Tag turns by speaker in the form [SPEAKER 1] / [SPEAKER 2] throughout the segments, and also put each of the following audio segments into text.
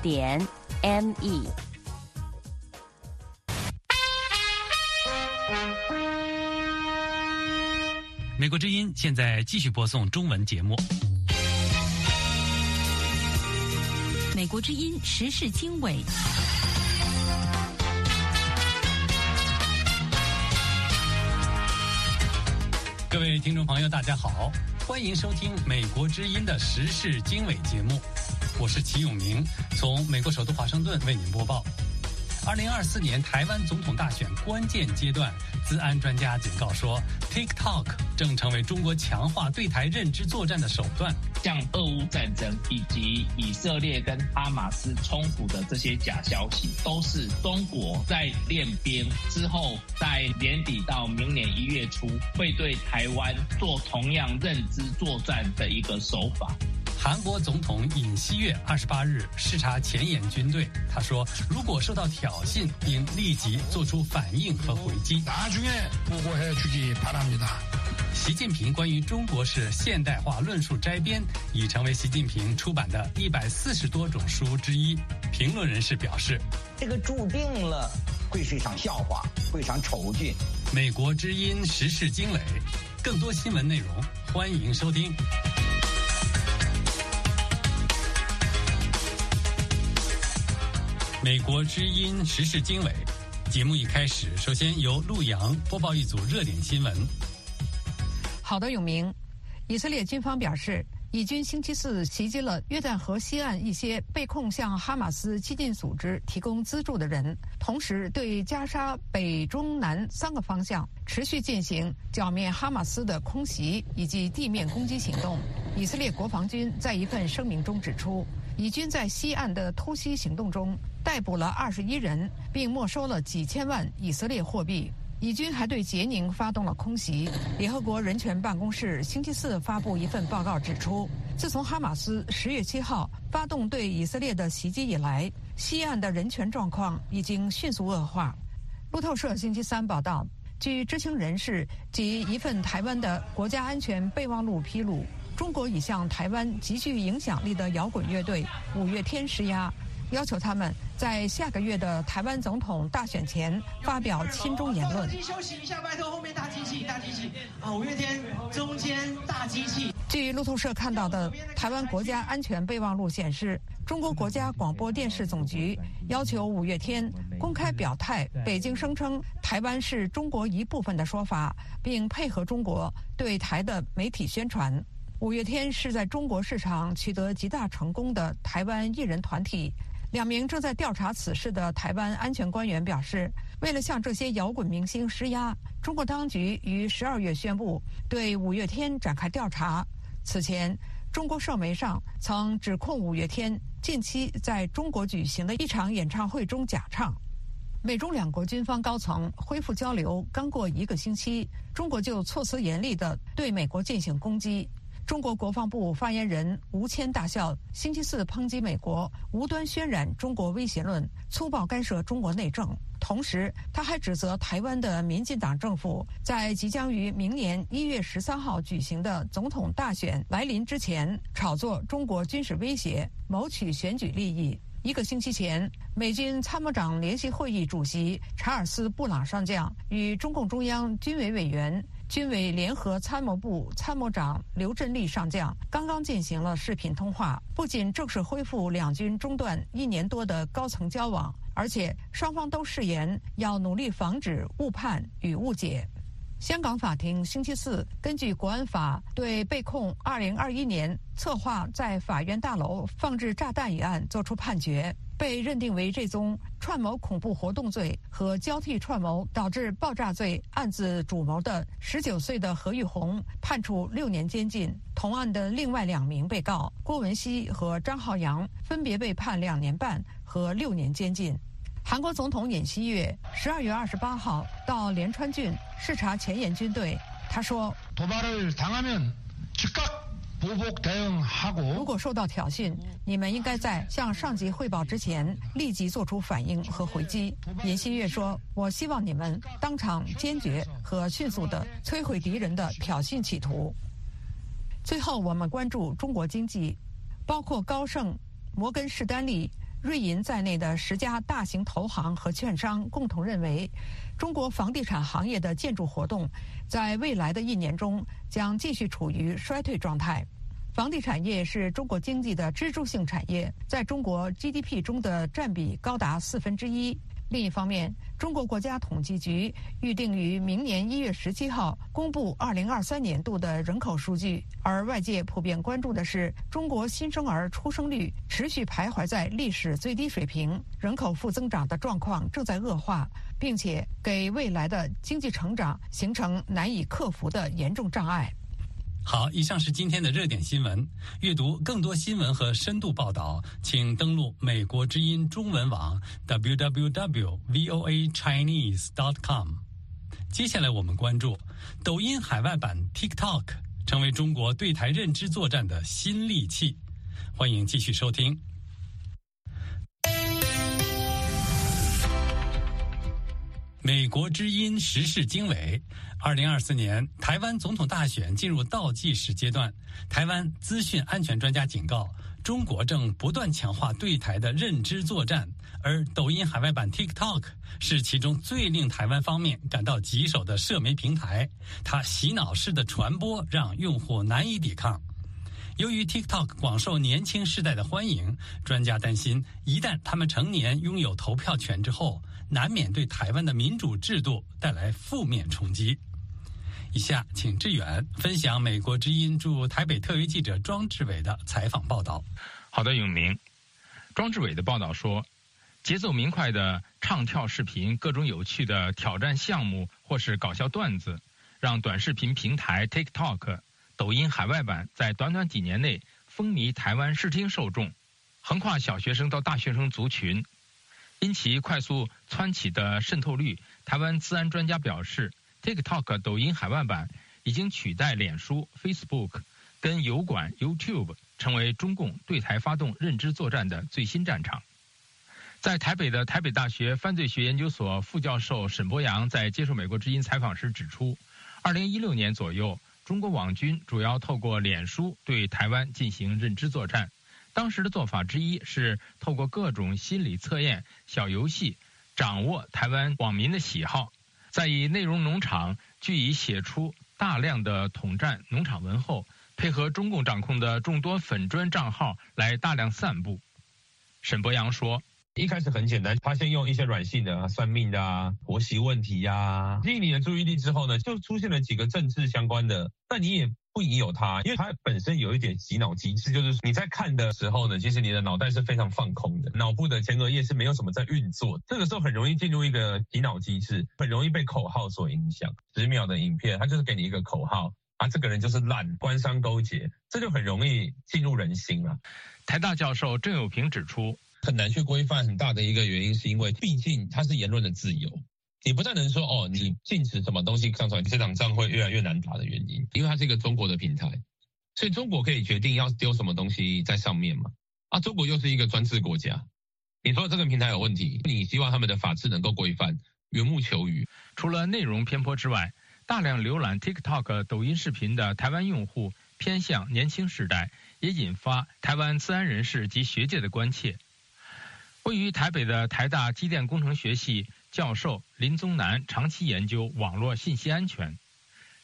[SPEAKER 1] 点 m e。
[SPEAKER 2] 美国之音现在继续播送中文节目。
[SPEAKER 1] 美国之音时事经纬。
[SPEAKER 2] 各位听众朋友，大家好，欢迎收听美国之音的时事经纬节目，我是齐永明，从美国首都华盛顿为您播报。二零二四年台湾总统大选关键阶段，资安专家警告说，TikTok 正成为中国强化对台认知作战的手段。
[SPEAKER 3] 像俄乌战争以及以色列跟哈马斯冲突的这些假消息，都是中国在练兵之后，在年底到明年一月初，会对台湾做同样认知作战的一个手法。
[SPEAKER 2] 韩国总统尹锡悦二十八日视察前沿军队，他说：“如果受到挑衅，应立即做出反应和回击。”习近平关于中国式现代化论述摘编已成为习近平出版的一百四十多种书之一。评论人士表示：“
[SPEAKER 4] 这个注定了会是一场笑话，会一场丑剧。”
[SPEAKER 2] 美国之音时事经纬，更多新闻内容欢迎收听。美国之音时事经纬节目一开始，首先由陆洋播报一组热点新闻。
[SPEAKER 5] 好的，永明。以色列军方表示，以军星期四袭击了约旦河西岸一些被控向哈马斯激进组织提供资助的人，同时对加沙北、中、南三个方向持续进行剿灭哈马斯的空袭以及地面攻击行动。以色列国防军在一份声明中指出，以军在西岸的突袭行动中。逮捕了二十一人，并没收了几千万以色列货币。以军还对杰宁发动了空袭。联合国人权办公室星期四发布一份报告指出，自从哈马斯十月七号发动对以色列的袭击以来，西岸的人权状况已经迅速恶化。路透社星期三报道，据知情人士及一份台湾的国家安全备忘录披露，中国已向台湾极具影响力的摇滚乐队五月天施压。要求他们在下个月的台湾总统大选前发表亲中言论。
[SPEAKER 6] 休息一下，拜托后面大机器，大机器啊！五月天中间大机器。
[SPEAKER 5] 据路透社看到的台湾国家安全备忘录显示，中国国家广播电视总局要求五月天公开表态，北京声称台湾是中国一部分的说法，并配合中国对台的媒体宣传。五月天是在中国市场取得极大成功的台湾艺人团体。两名正在调查此事的台湾安全官员表示，为了向这些摇滚明星施压，中国当局于十二月宣布对五月天展开调查。此前，中国社媒上曾指控五月天近期在中国举行的一场演唱会中假唱。美中两国军方高层恢复交流刚过一个星期，中国就措辞严厉地对美国进行攻击。中国国防部发言人吴谦大校星期四抨击美国无端渲染中国威胁论，粗暴干涉中国内政。同时，他还指责台湾的民进党政府在即将于明年一月十三号举行的总统大选来临之前，炒作中国军事威胁，谋取选举利益。一个星期前，美军参谋长联席会议主席查尔斯·布朗上将与中共中央军委委员。军委联合参谋部参谋长刘振立上将刚刚进行了视频通话，不仅正式恢复两军中断一年多的高层交往，而且双方都誓言要努力防止误判与误解。香港法庭星期四根据国安法对被控2021年策划在法院大楼放置炸弹一案作出判决。被认定为这宗串谋恐怖活动罪和交替串谋导致爆炸罪案子主谋的十九岁的何玉红判处六年监禁。同案的另外两名被告郭文熙和张浩洋分别被判两年半和六年监禁。韩国总统尹锡悦十二月二十八号到连川郡视察前沿军队，他说。如果受到挑衅，你们应该在向上级汇报之前立即做出反应和回击。尹锡悦说：“我希望你们当场坚决和迅速地摧毁敌人的挑衅企图。”最后，我们关注中国经济，包括高盛、摩根士丹利、瑞银在内的十家大型投行和券商共同认为，中国房地产行业的建筑活动在未来的一年中将继续处于衰退状态。房地产业是中国经济的支柱性产业，在中国 GDP 中的占比高达四分之一。另一方面，中国国家统计局预定于明年一月十七号公布二零二三年度的人口数据，而外界普遍关注的是中国新生儿出生率持续徘徊在历史最低水平，人口负增长的状况正在恶化，并且给未来的经济成长形成难以克服的严重障碍。
[SPEAKER 2] 好，以上是今天的热点新闻。阅读更多新闻和深度报道，请登录美国之音中文网 www.voachinese.com。接下来我们关注抖音海外版 TikTok 成为中国对台认知作战的新利器。欢迎继续收听。美国之音时事经纬。二零二四年台湾总统大选进入倒计时阶段，台湾资讯安全专家警告，中国正不断强化对台的认知作战，而抖音海外版 TikTok 是其中最令台湾方面感到棘手的社媒平台，它洗脑式的传播让用户难以抵抗。由于 TikTok 广受年轻世代的欢迎，专家担心，一旦他们成年拥有投票权之后，难免对台湾的民主制度带来负面冲击。以下请志远分享美国之音驻台北特约记者庄志伟的采访报道。
[SPEAKER 7] 好的，永明。庄志伟的报道说，节奏明快的唱跳视频、各种有趣的挑战项目或是搞笑段子，让短视频平台 TikTok。抖音海外版在短短几年内风靡台湾视听受众，横跨小学生到大学生族群。因其快速蹿起的渗透率，台湾资安专家表示，TikTok 抖音海外版已经取代脸书 Facebook 跟油管 YouTube，成为中共对台发动认知作战的最新战场。在台北的台北大学犯罪学研究所副教授沈博阳在接受美国之音采访时指出，二零一六年左右。中国网军主要透过脸书对台湾进行认知作战，当时的做法之一是透过各种心理测验、小游戏，掌握台湾网民的喜好，再以内容农场据以写出大量的统战农场文后，配合中共掌控的众多粉砖账号来大量散布。沈博阳说。
[SPEAKER 8] 一开始很简单，他先用一些软性的算命的啊、婆媳问题呀，吸引你的注意力之后呢，就出现了几个政治相关的，但你也不疑有它，因为它本身有一点洗脑机制，就是你在看的时候呢，其实你的脑袋是非常放空的，脑部的前额叶是没有什么在运作，这个时候很容易进入一个洗脑机制，很容易被口号所影响。十秒的影片，它就是给你一个口号，啊，这个人就是烂，官商勾结，这就很容易进入人心了。
[SPEAKER 7] 台大教授郑友平指出。
[SPEAKER 8] 很难去规范很大的一个原因，是因为毕竟它是言论的自由，你不太能说哦，你禁止什么东西上传，这场仗会越来越难打的原因，因为它是一个中国的平台，所以中国可以决定要丢什么东西在上面嘛。啊，中国又是一个专制国家，你说这个平台有问题，你希望他们的法制能够规范，缘木求鱼。
[SPEAKER 7] 除了内容偏颇之外，大量浏览 TikTok、抖音视频的台湾用户偏向年轻时代，也引发台湾治安人士及学界的关切。位于台北的台大机电工程学系教授林宗南长期研究网络信息安全。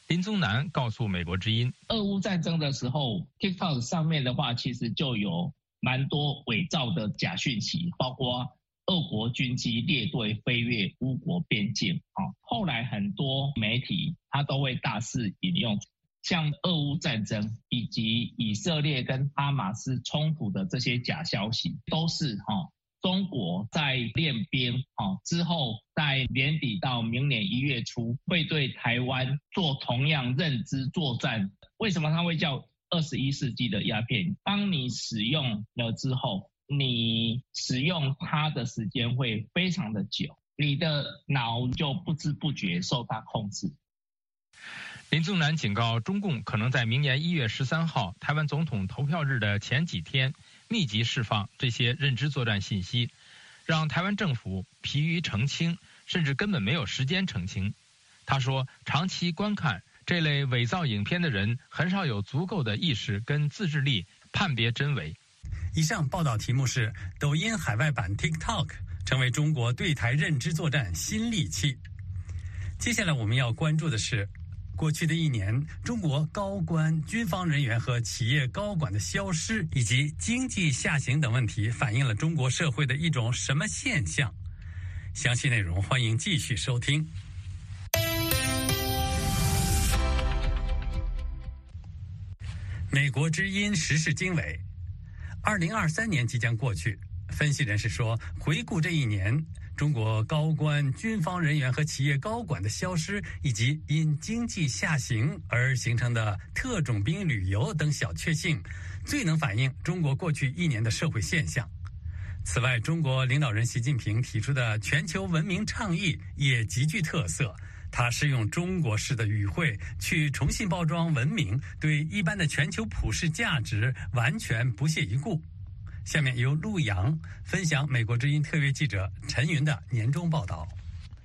[SPEAKER 7] 林宗南告诉美国之音，
[SPEAKER 3] 俄乌战争的时候，TikTok 上面的话，其实就有蛮多伪造的假讯息，包括俄国军机列队飞越乌国边境啊。后来很多媒体他都会大肆引用，像俄乌战争以及以色列跟哈马斯冲突的这些假消息，都是哈。中国在练兵啊之后，在年底到明年一月初，会对台湾做同样认知作战。为什么它会叫二十一世纪的鸦片？当你使用了之后，你使用它的时间会非常的久，你的脑就不知不觉受它控制。
[SPEAKER 7] 林宗南警告，中共可能在明年一月十三号台湾总统投票日的前几天。密集释放这些认知作战信息，让台湾政府疲于澄清，甚至根本没有时间澄清。他说，长期观看这类伪造影片的人，很少有足够的意识跟自制力判别真伪。
[SPEAKER 2] 以上报道题目是：抖音海外版 TikTok 成为中国对台认知作战新利器。接下来我们要关注的是，过去的一年，中国高官、军方人员和企业高管的消失，以及经济下行等问题，反映了中国社会的一种什么现象？详细内容欢迎继续收听。美国之音时事经纬。二零二三年即将过去，分析人士说，回顾这一年，中国高官、军方人员和企业高管的消失，以及因经济下行而形成的特种兵旅游等小确幸，最能反映中国过去一年的社会现象。此外，中国领导人习近平提出的全球文明倡议也极具特色。他是用中国式的语汇去重新包装文明，对一般的全球普世价值完全不屑一顾。下面由陆洋分享美国之音特约记者陈云的年终报道。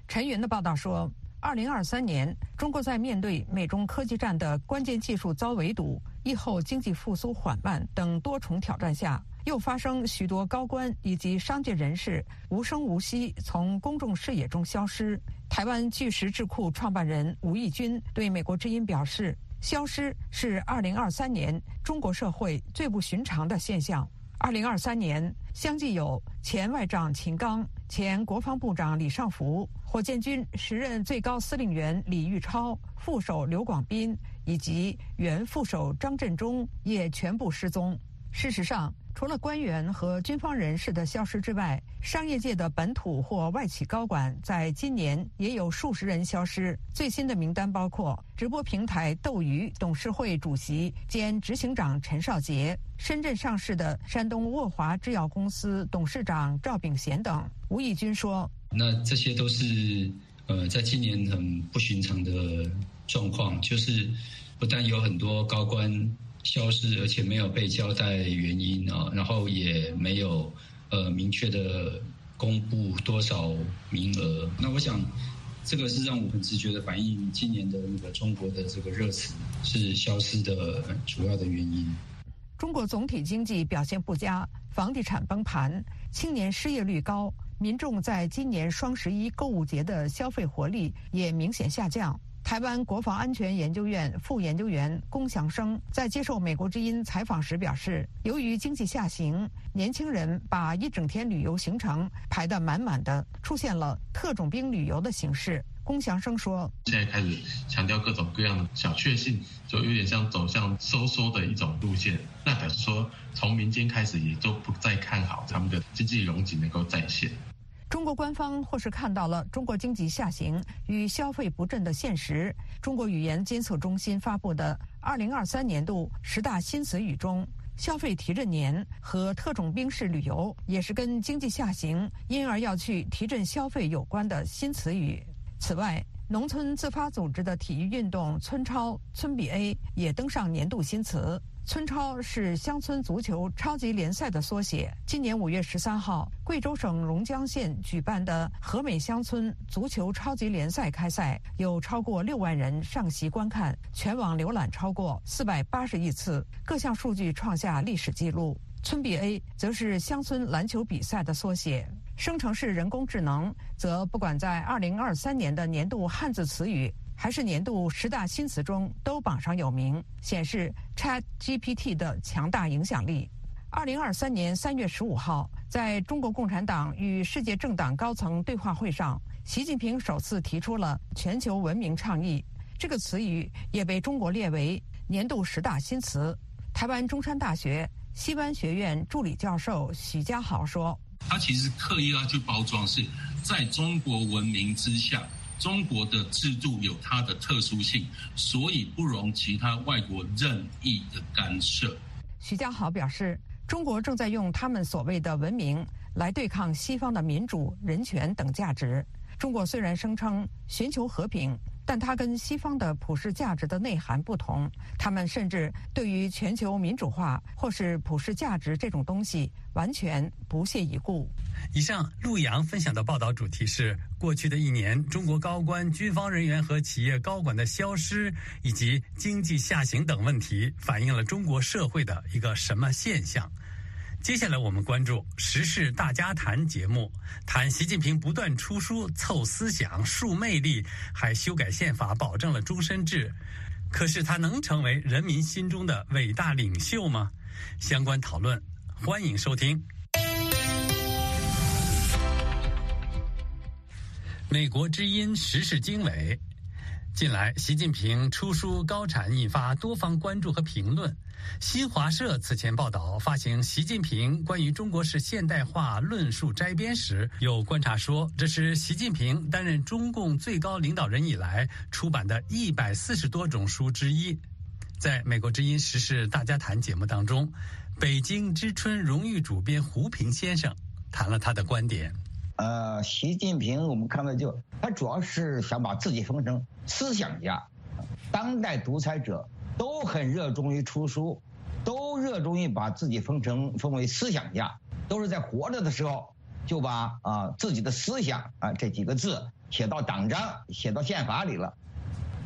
[SPEAKER 5] 陈云的报道说，二零二三年，中国在面对美中科技战的关键技术遭围堵、疫后经济复苏缓慢等多重挑战下。又发生许多高官以及商界人士无声无息从公众视野中消失。台湾巨石智库创办人吴义军对美国之音表示：“消失是2023年中国社会最不寻常的现象。二零二三年相继有前外长秦刚、前国防部长李尚福、火箭军时任最高司令员李玉超、副手刘广斌以及原副手张振中也全部失踪。事实上。”除了官员和军方人士的消失之外，商业界的本土或外企高管在今年也有数十人消失。最新的名单包括直播平台斗鱼董事会主席兼执行长陈少杰、深圳上市的山东沃华制药公司董事长赵炳贤等。吴义军说：“
[SPEAKER 9] 那这些都是呃，在今年很不寻常的状况，就是不但有很多高官。”消失，而且没有被交代原因啊，然后也没有呃明确的公布多少名额。那我想，这个是让我很直觉的反映今年的那个中国的这个热词是消失的主要的原因。
[SPEAKER 5] 中国总体经济表现不佳，房地产崩盘，青年失业率高，民众在今年双十一购物节的消费活力也明显下降。台湾国防安全研究院副研究员龚祥生在接受美国之音采访时表示，由于经济下行，年轻人把一整天旅游行程排得满满的，出现了特种兵旅游的形式。龚祥生说：“
[SPEAKER 10] 现在开始强调各种各样的小确幸，就有点像走向收缩的一种路线。那表示说，从民间开始也都不再看好他们的经济容景能够再现。”
[SPEAKER 5] 中国官方或是看到了中国经济下行与消费不振的现实。中国语言监测中心发布的2023年度十大新词语中，“消费提振年”和“特种兵式旅游”也是跟经济下行，因而要去提振消费有关的新词语。此外，农村自发组织的体育运动“村超”、“村比 A” 也登上年度新词。村超是乡村足球超级联赛的缩写。今年五月十三号，贵州省榕江县举办的和美乡村足球超级联赛开赛，有超过六万人上席观看，全网浏览超过四百八十亿次，各项数据创下历史记录。村比 A 则是乡村篮球比赛的缩写。生成式人工智能则不管在二零二三年的年度汉字词语。还是年度十大新词中都榜上有名，显示 Chat GPT 的强大影响力。二零二三年三月十五号，在中国共产党与世界政党高层对话会上，习近平首次提出了“全球文明倡议”这个词语，也被中国列为年度十大新词。台湾中山大学西湾学院助理教授许家豪说：“
[SPEAKER 11] 他其实刻意要去包装，是在中国文明之下。”中国的制度有它的特殊性，所以不容其他外国任意的干涉。
[SPEAKER 5] 徐家豪表示，中国正在用他们所谓的文明来对抗西方的民主、人权等价值。中国虽然声称寻求和平。但它跟西方的普世价值的内涵不同，他们甚至对于全球民主化或是普世价值这种东西完全不屑一顾。
[SPEAKER 2] 以上陆洋分享的报道主题是：过去的一年，中国高官、军方人员和企业高管的消失，以及经济下行等问题，反映了中国社会的一个什么现象？接下来我们关注《时事大家谈》节目，谈习近平不断出书凑思想、树魅力，还修改宪法保证了终身制。可是他能成为人民心中的伟大领袖吗？相关讨论，欢迎收听。美国之音时事经纬。近来，习近平出书高产，引发多方关注和评论。新华社此前报道，发行《习近平关于中国式现代化论述摘编》时，有观察说，这是习近平担任中共最高领导人以来出版的一百四十多种书之一。在美国之音时事大家谈节目当中，北京之春荣誉主编胡平先生谈了他的观点。
[SPEAKER 4] 呃，习近平，我们看到就他主要是想把自己封成思想家。当代独裁者都很热衷于出书，都热衷于把自己封成封为思想家，都是在活着的时候就把啊自己的思想啊这几个字写到党章、写到宪法里了。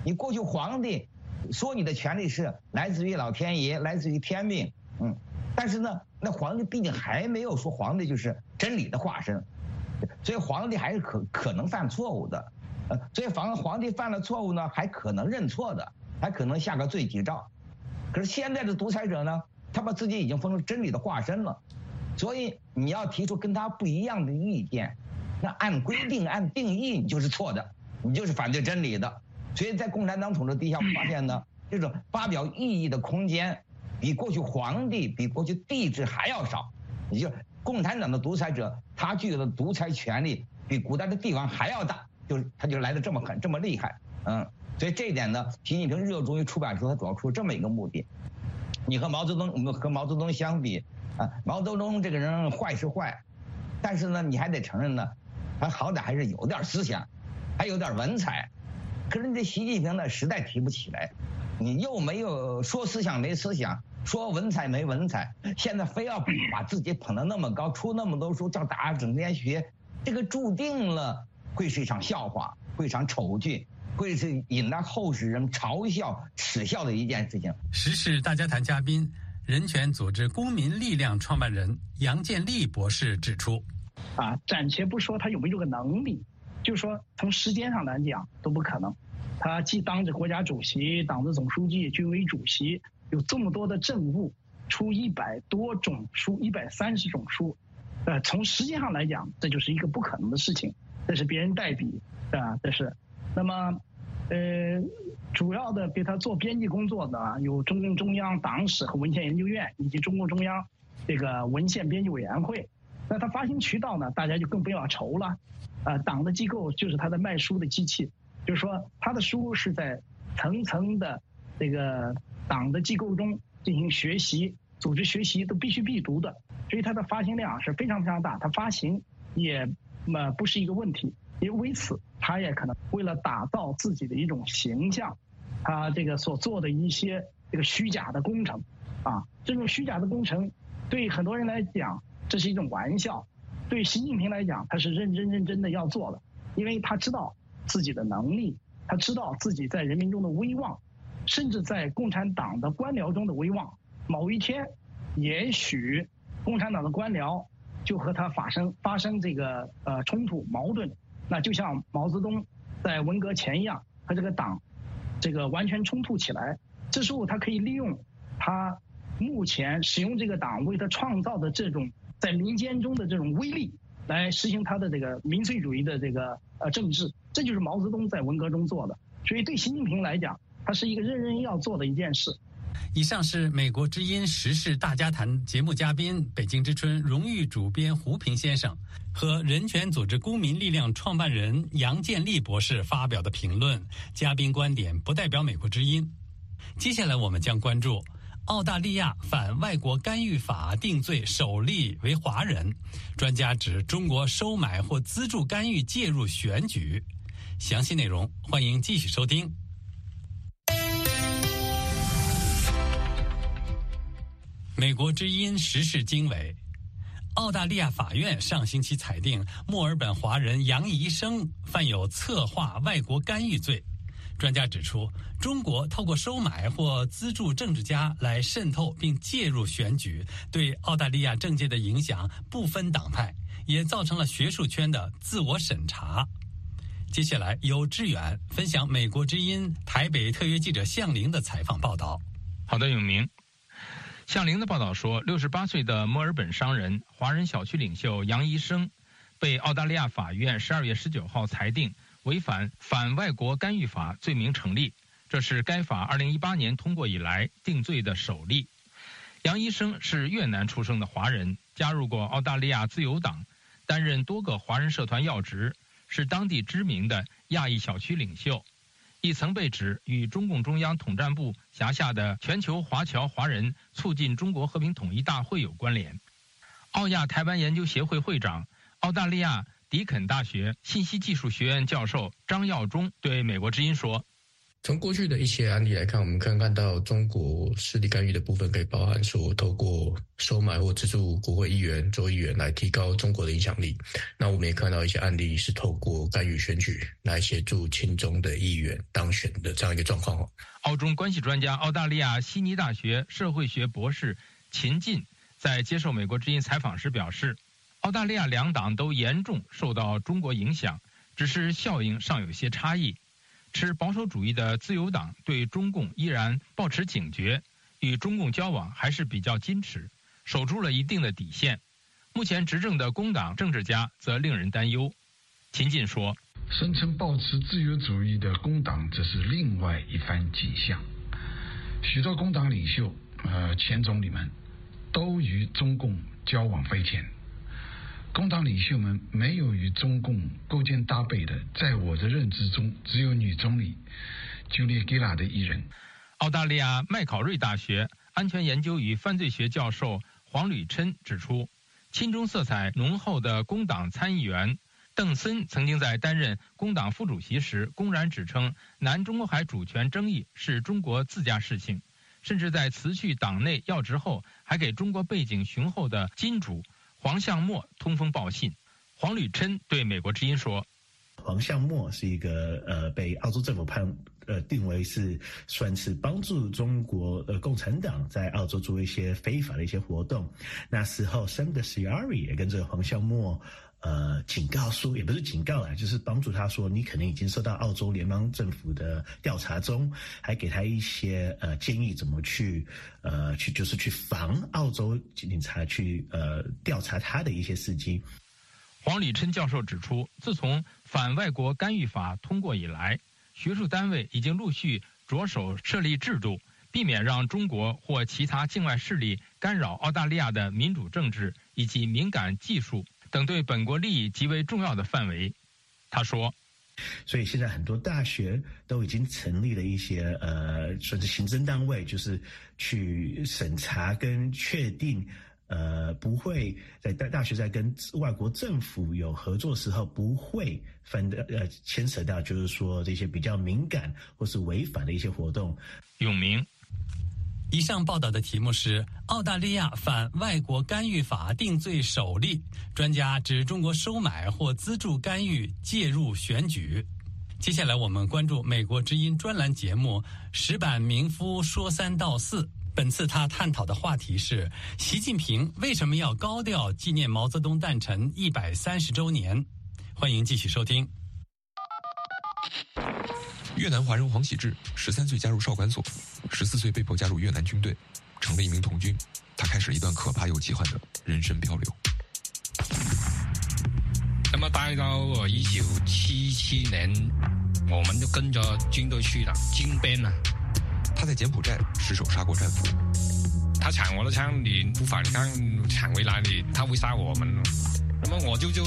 [SPEAKER 4] 你过去皇帝说你的权利是来自于老天爷，来自于天命，嗯，但是呢，那皇帝毕竟还没有说皇帝就是真理的化身。所以皇帝还是可可能犯错误的，呃，所以防皇帝犯了错误呢，还可能认错的，还可能下个罪己诏。可是现在的独裁者呢，他把自己已经封成真理的化身了，所以你要提出跟他不一样的意见，那按规定按定义你就是错的，你就是反对真理的。所以在共产党统治底下，我们发现呢，这种发表异议的空间，比过去皇帝比过去帝制还要少，也就。共产党的独裁者，他具有的独裁权力比古代的帝王还要大，就是他就来的这么狠，这么厉害，嗯，所以这一点呢，习近平热衷于出版书，他主要出这么一个目的。你和毛泽东，我们和毛泽东相比，啊，毛泽东这个人坏是坏，但是呢，你还得承认呢，他好歹还是有点思想，还有点文采。可是你这习近平呢，实在提不起来，你又没有说思想没思想。说文采没文采，现在非要把自己捧得那么高，出那么多书，叫大家整天学，这个注定了会是一场笑话，会一场丑剧，会是引来后世人嘲笑、耻笑的一件事情。
[SPEAKER 2] 时事大家谈嘉宾，人权组织公民力量创办人杨建立博士指出：
[SPEAKER 12] 啊，暂且不说他有没有这个能力，就说从时间上来讲都不可能。他既当着国家主席、党的总书记、军委主席。有这么多的政务，出一百多种书，一百三十种书，呃，从实际上来讲，这就是一个不可能的事情。这是别人代笔，啊，这是。那么，呃，主要的给他做编辑工作的有中共中央党史和文献研究院以及中共中央这个文献编辑委员会。那他发行渠道呢，大家就更不要愁了。呃，党的机构就是他的卖书的机器，就是说他的书是在层层的这个。党的机构中进行学习、组织学习都必须必读的，所以它的发行量是非常非常大。它发行也呃不是一个问题，因为此他也可能为了打造自己的一种形象，他这个所做的一些这个虚假的工程，啊，这种虚假的工程对很多人来讲这是一种玩笑，对习近平来讲他是认真认真的要做的，因为他知道自己的能力，他知道自己在人民中的威望。甚至在共产党的官僚中的威望，某一天，也许共产党的官僚就和他发生发生这个呃冲突矛盾，那就像毛泽东在文革前一样，和这个党这个完全冲突起来。这时候他可以利用他目前使用这个党为他创造的这种在民间中的这种威力，来实行他的这个民粹主义的这个呃政治。这就是毛泽东在文革中做的。所以对习近平来讲。它是一个人人要做的一件事。
[SPEAKER 2] 以上是美国之音时事大家谈节目嘉宾、北京之春荣誉主编胡平先生和人权组织公民力量创办人杨建立博士发表的评论。嘉宾观点不代表美国之音。接下来我们将关注澳大利亚反外国干预法定罪首例为华人，专家指中国收买或资助干预介入选举。详细内容欢迎继续收听。美国之音时事经纬，澳大利亚法院上星期裁定墨尔本华人杨怡生犯有策划外国干预罪，专家指出，中国透过收买或资助政治家来渗透并介入选举，对澳大利亚政界的影响不分党派，也造成了学术圈的自我审查。接下来由志远分享美国之音台北特约记者向玲的采访报道。
[SPEAKER 7] 好的，永明。向玲的报道说，六十八岁的墨尔本商人、华人小区领袖杨医生，被澳大利亚法院十二月十九号裁定违反反外国干预法罪名成立，这是该法二零一八年通过以来定罪的首例。杨医生是越南出生的华人，加入过澳大利亚自由党，担任多个华人社团要职，是当地知名的亚裔小区领袖。亦曾被指与中共中央统战部辖下的全球华侨华人促进中国和平统一大会有关联。澳亚台湾研究协会会长、澳大利亚迪肯大学信息技术学院教授张耀忠对美国之音说。
[SPEAKER 13] 从过去的一些案例来看，我们可以看到中国势力干预的部分，可以包含说透过收买或资助国会议员、州议员来提高中国的影响力。那我们也看到一些案例是透过干预选举来协助亲中的议员当选的这样一个状况。
[SPEAKER 7] 澳中关系专家、澳大利亚悉尼大学社会学博士秦进在接受美国之音采访时表示，澳大利亚两党都严重受到中国影响，只是效应尚有些差异。持保守主义的自由党对中共依然保持警觉，与中共交往还是比较矜持，守住了一定的底线。目前执政的工党政治家则令人担忧。秦晋说：“
[SPEAKER 14] 声称保持自由主义的工党，则是另外一番景象。许多工党领袖，呃，前总理们，都与中共交往匪浅。”工党领袖们没有与中共勾肩搭背的，在我的认知中，只有女总理朱莉·吉拉的一人。
[SPEAKER 7] 澳大利亚麦考瑞大学安全研究与犯罪学教授黄吕琛指出，亲中色彩浓厚的工党参议员邓森曾经在担任工党副主席时，公然指称南中国海主权争议是中国自家事情，甚至在辞去党内要职后，还给中国背景雄厚的金主。黄向墨通风报信，黄履琛对美国之音说：“
[SPEAKER 15] 黄向墨是一个呃被澳洲政府判呃定为是算是帮助中国呃共产党在澳洲做一些非法的一些活动。那时候，Sam 的 Siri 也跟着黄向莫。”呃，警告书也不是警告啊，就是帮助他说你可能已经受到澳洲联邦政府的调查中，还给他一些呃建议怎么去呃去就是去防澳洲警察去呃调查他的一些事迹。
[SPEAKER 7] 黄礼琛教授指出，自从反外国干预法通过以来，学术单位已经陆续着手设立制度，避免让中国或其他境外势力干扰澳大利亚的民主政治以及敏感技术。等对本国利益极为重要的范围，他说。
[SPEAKER 15] 所以现在很多大学都已经成立了一些呃，算是行政单位，就是去审查跟确定，呃，不会在大大学在跟外国政府有合作时候，不会分的呃牵扯到，就是说这些比较敏感或是违反的一些活动。
[SPEAKER 7] 永明。
[SPEAKER 2] 以上报道的题目是“澳大利亚反外国干预法定罪首例”，专家指中国收买或资助干预介入选举。接下来我们关注美国之音专栏节目《石板民夫说三道四》。本次他探讨的话题是：习近平为什么要高调纪念毛泽东诞辰一百三十周年？欢迎继续收听。
[SPEAKER 16] 越南华人黄喜志十三岁加入少管所，十四岁被迫加入越南军队，成了一名童军。他开始了一段可怕又奇幻的人生漂流。
[SPEAKER 17] 那么待到一九七七年，我们就跟着军队去了金边了。
[SPEAKER 16] 他在柬埔寨失手杀过战俘。
[SPEAKER 17] 他抢我的枪，你不反抗，抢回来你他会杀我们。那么我就就。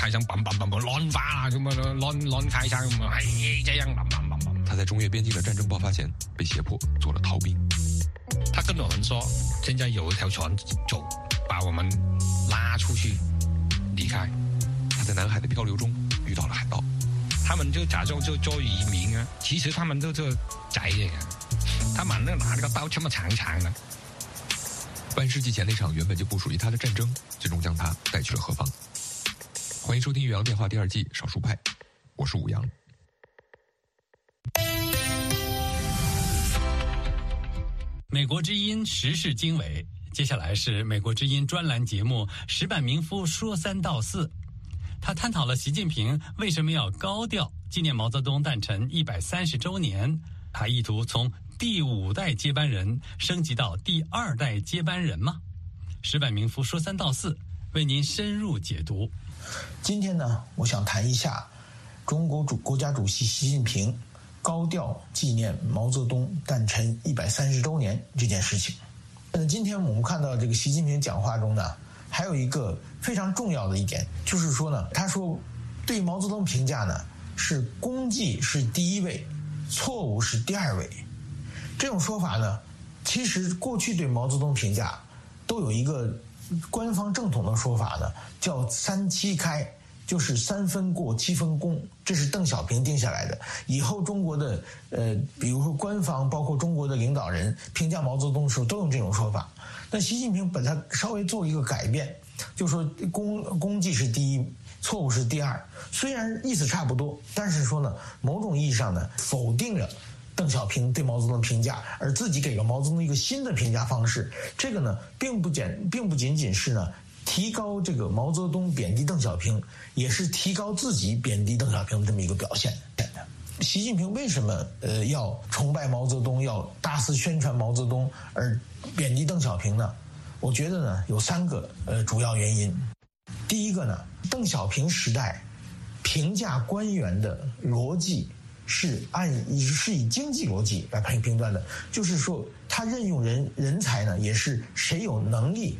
[SPEAKER 17] 开枪，砰砰砰砰，乱发啊！什么乱乱开枪，什么嘿这样，砰砰砰砰。
[SPEAKER 16] 他在中越边境的战争爆发前被胁迫做了逃兵。
[SPEAKER 17] 他跟我们说，现在有一条船走，把我们拉出去离开。
[SPEAKER 16] 他在南海的漂流中遇到了海盗，
[SPEAKER 17] 他们就假装就做移民啊，其实他们都做贼来的。他们那拿那个刀这么长长的。
[SPEAKER 16] 半世纪前那场原本就不属于他的战争，最终将他带去了何方？欢迎收听《宇阳电话》第二季《少数派》，我是武阳。
[SPEAKER 2] 美国之音时事经纬，接下来是美国之音专栏节目《石板明夫说三道四》，他探讨了习近平为什么要高调纪念毛泽东诞辰一百三十周年，他意图从第五代接班人升级到第二代接班人吗？石板民夫说三道四，为您深入解读。
[SPEAKER 18] 今天呢，我想谈一下中国主国家主席习近平。高调纪念毛泽东诞辰一百三十周年这件事情。那今天我们看到这个习近平讲话中呢，还有一个非常重要的一点，就是说呢，他说对毛泽东评价呢是功绩是第一位，错误是第二位。这种说法呢，其实过去对毛泽东评价都有一个官方正统的说法呢，叫三七开。就是三分过七分功，这是邓小平定下来的。以后中国的呃，比如说官方，包括中国的领导人评价毛泽东的时候，都用这种说法。那习近平把它稍微做一个改变，就说功功绩是第一，错误是第二。虽然意思差不多，但是说呢，某种意义上呢，否定了邓小平对毛泽东评价，而自己给了毛泽东一个新的评价方式。这个呢，并不简，并不仅仅是呢。提高这个毛泽东，贬低邓小平，也是提高自己贬低邓小平的这么一个表现。习近平为什么呃要崇拜毛泽东，要大肆宣传毛泽东，而贬低邓小平呢？我觉得呢有三个呃主要原因。第一个呢，邓小平时代评价官员的逻辑是按是以经济逻辑来评评断的，就是说他任用人人才呢，也是谁有能力。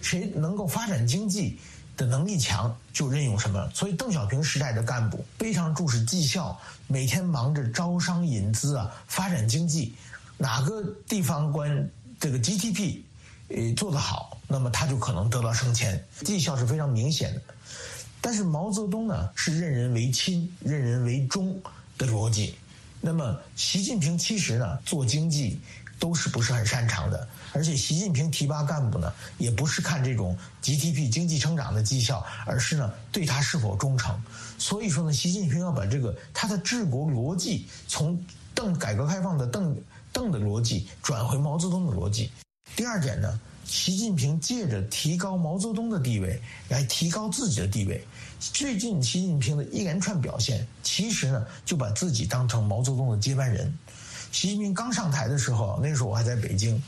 [SPEAKER 18] 谁能够发展经济的能力强，就任用什么。所以邓小平时代的干部非常重视绩效，每天忙着招商引资啊，发展经济。哪个地方官这个 GDP，呃做得好，那么他就可能得到升迁，绩效是非常明显的。但是毛泽东呢，是任人唯亲、任人唯忠的逻辑。那么习近平其实呢，做经济都是不是很擅长的。而且习近平提拔干部呢，也不是看这种 GDP 经济成长的绩效，而是呢对他是否忠诚。所以说呢，习近平要把这个他的治国逻辑从邓改革开放的邓邓的逻辑转回毛泽东的逻辑。第二点呢，习近平借着提高毛泽东的地位来提高自己的地位。最近习近平的一连串表现，其实呢就把自己当成毛泽东的接班人。习近平刚上台的时候，那时候我还在北京。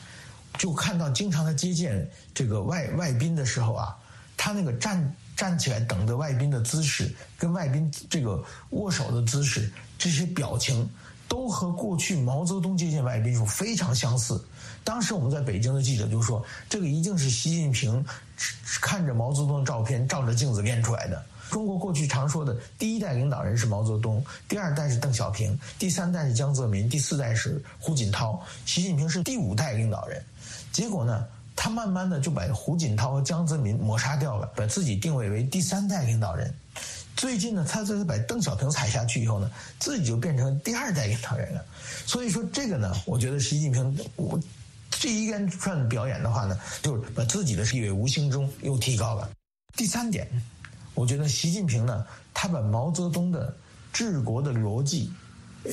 [SPEAKER 18] 就看到经常他接见这个外外宾的时候啊，他那个站站起来等着外宾的姿势，跟外宾这个握手的姿势，这些表情，都和过去毛泽东接见外宾时候非常相似。当时我们在北京的记者就说，这个一定是习近平看着毛泽东的照片，照着镜子练出来的。中国过去常说的第一代领导人是毛泽东，第二代是邓小平，第三代是江泽民，第四代是胡锦涛，习近平是第五代领导人。结果呢，他慢慢的就把胡锦涛和江泽民抹杀掉了，把自己定位为第三代领导人。最近呢，他这把邓小平踩下去以后呢，自己就变成第二代领导人了。所以说这个呢，我觉得习近平我这一连串表演的话呢，就是把自己的地位无形中又提高了。第三点，我觉得习近平呢，他把毛泽东的治国的逻辑，呃，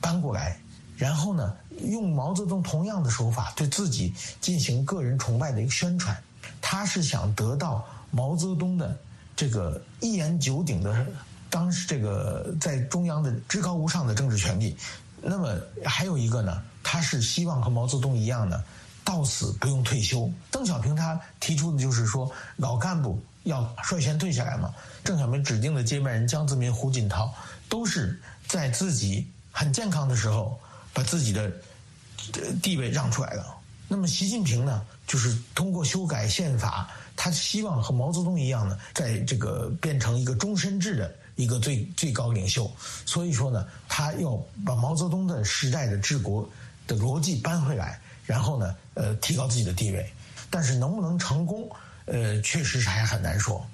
[SPEAKER 18] 搬过来。然后呢，用毛泽东同样的手法对自己进行个人崇拜的一个宣传，他是想得到毛泽东的这个一言九鼎的当时这个在中央的至高无上的政治权利。那么还有一个呢，他是希望和毛泽东一样的，到死不用退休。邓小平他提出的就是说，老干部要率先退下来嘛。邓小平指定的接班人江泽民、胡锦涛都是在自己很健康的时候。把自己的地位让出来了。那么习近平呢，就是通过修改宪法，他希望和毛泽东一样呢，在这个变成一个终身制的一个最最高领袖。所以说呢，他要把毛泽东的时代的治国的逻辑搬回来，然后呢，呃，提高自己的地位。但是能不能成功，呃，确实是还很难说。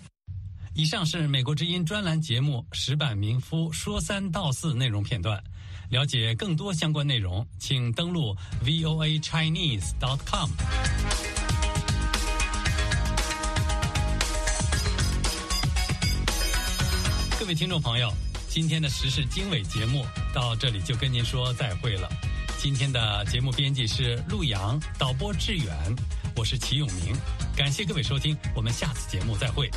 [SPEAKER 2] 以上是美国之音专栏节目《石板民夫说三道四》内容片段。了解更多相关内容，请登录 VOA Chinese dot com。各位听众朋友，今天的时事经纬节目到这里就跟您说再会了。今天的节目编辑是陆阳，导播志远，我是齐永明。感谢各位收听，我们下次节目再会。